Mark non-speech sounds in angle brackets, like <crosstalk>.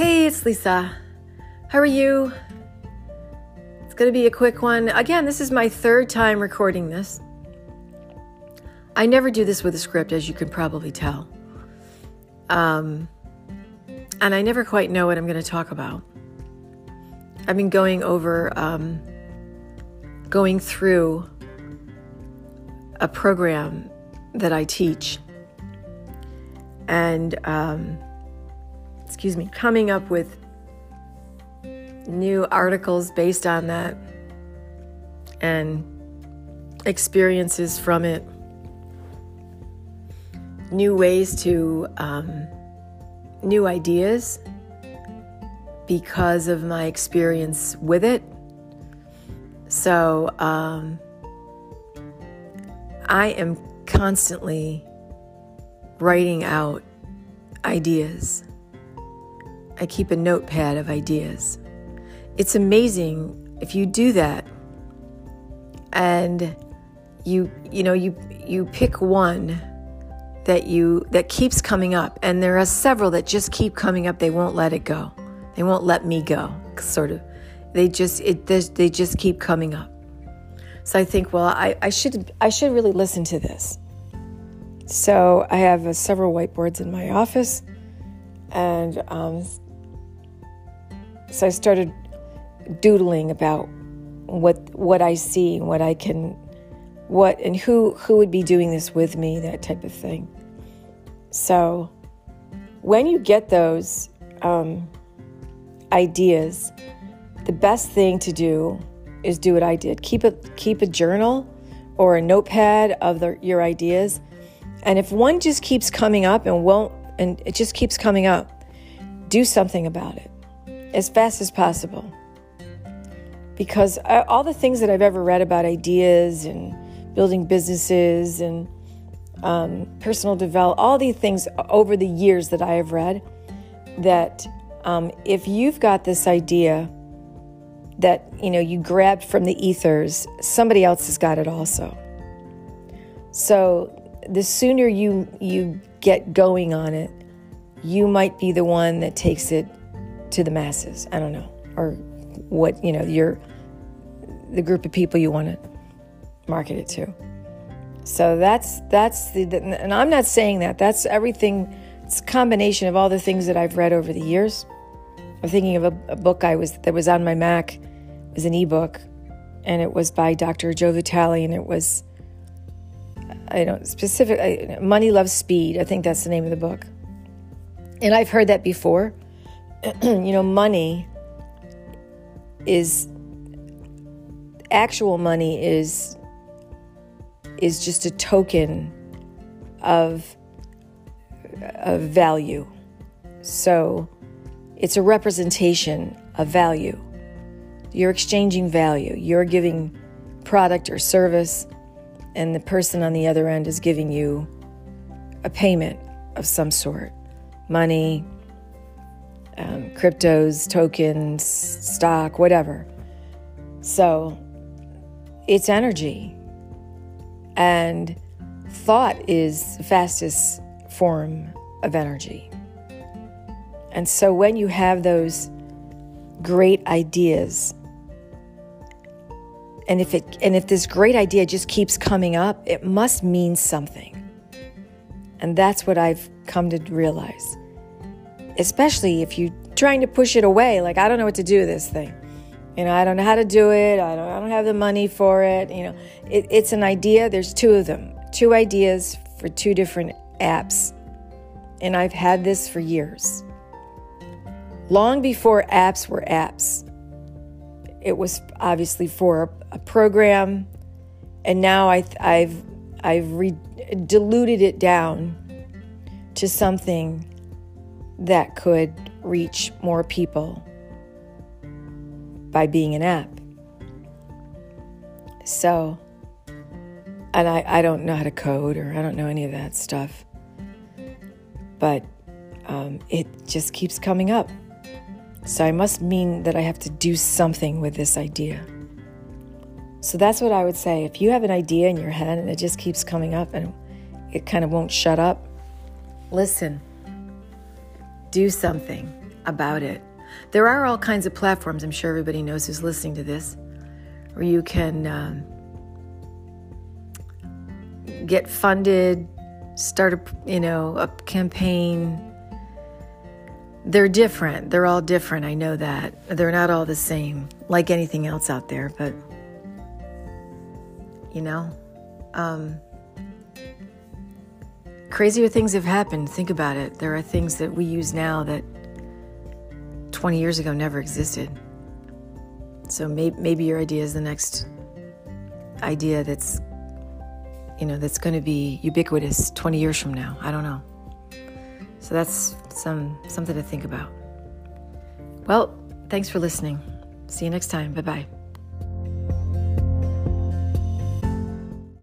Hey, it's Lisa. How are you? It's going to be a quick one. Again, this is my third time recording this. I never do this with a script, as you can probably tell. Um, and I never quite know what I'm going to talk about. I've been going over, um, going through a program that I teach. And, um, excuse me, coming up with new articles based on that and experiences from it, new ways to, um, new ideas because of my experience with it. So, um, I am constantly writing out ideas. I keep a notepad of ideas. It's amazing if you do that and you you know you you pick one that you that keeps coming up and there are several that just keep coming up they won't let it go. They won't let me go sort of. They just it they just keep coming up. So I think well I, I should I should really listen to this. So I have uh, several whiteboards in my office and um, so I started doodling about what what I see, what I can, what and who who would be doing this with me, that type of thing. So when you get those um, ideas, the best thing to do is do what I did. Keep a keep a journal or a notepad of the, your ideas, and if one just keeps coming up and won't, and it just keeps coming up, do something about it as fast as possible. Because uh, all the things that I've ever read about ideas and building businesses and um, personal development, all these things over the years that I have read, that um, if you've got this idea that you know you grabbed from the ethers, somebody else has got it also. So the sooner you you get going on it, you might be the one that takes it to the masses. I don't know. Or what, you know, you're the group of people you want to market it to. So that's that's the, and I'm not saying that. That's everything. It's a combination of all the things that I've read over the years. I'm thinking of a, a book I was that was on my Mac. It was an ebook, and it was by Dr. Joe Vitale, and it was I don't specific Money Loves Speed. I think that's the name of the book. And I've heard that before. <clears throat> you know, money is actual money is is just a token of of value. So it's a representation of value. You're exchanging value. You're giving product or service and the person on the other end is giving you a payment of some sort. Money, um, cryptos, tokens, stock, whatever. So it's energy. And thought is the fastest form of energy. And so when you have those great ideas, and if it and if this great idea just keeps coming up, it must mean something. And that's what I've come to realize especially if you're trying to push it away. Like, I don't know what to do with this thing. You know, I don't know how to do it. I don't, I don't have the money for it. You know, it, it's an idea. There's two of them, two ideas for two different apps. And I've had this for years. Long before apps were apps, it was obviously for a, a program. And now I, I've, I've re- diluted it down to something that could reach more people by being an app. So, and I, I don't know how to code or I don't know any of that stuff, but um, it just keeps coming up. So I must mean that I have to do something with this idea. So that's what I would say. If you have an idea in your head and it just keeps coming up and it kind of won't shut up, listen do something about it. There are all kinds of platforms, I'm sure everybody knows who's listening to this, where you can um, get funded, start a, you know, a campaign. They're different. They're all different. I know that. They're not all the same, like anything else out there, but you know, um, crazier things have happened. Think about it. There are things that we use now that 20 years ago never existed. So maybe, maybe your idea is the next idea that's you know that's going to be ubiquitous 20 years from now. I don't know. So that's some something to think about. Well, thanks for listening. See you next time. Bye-bye.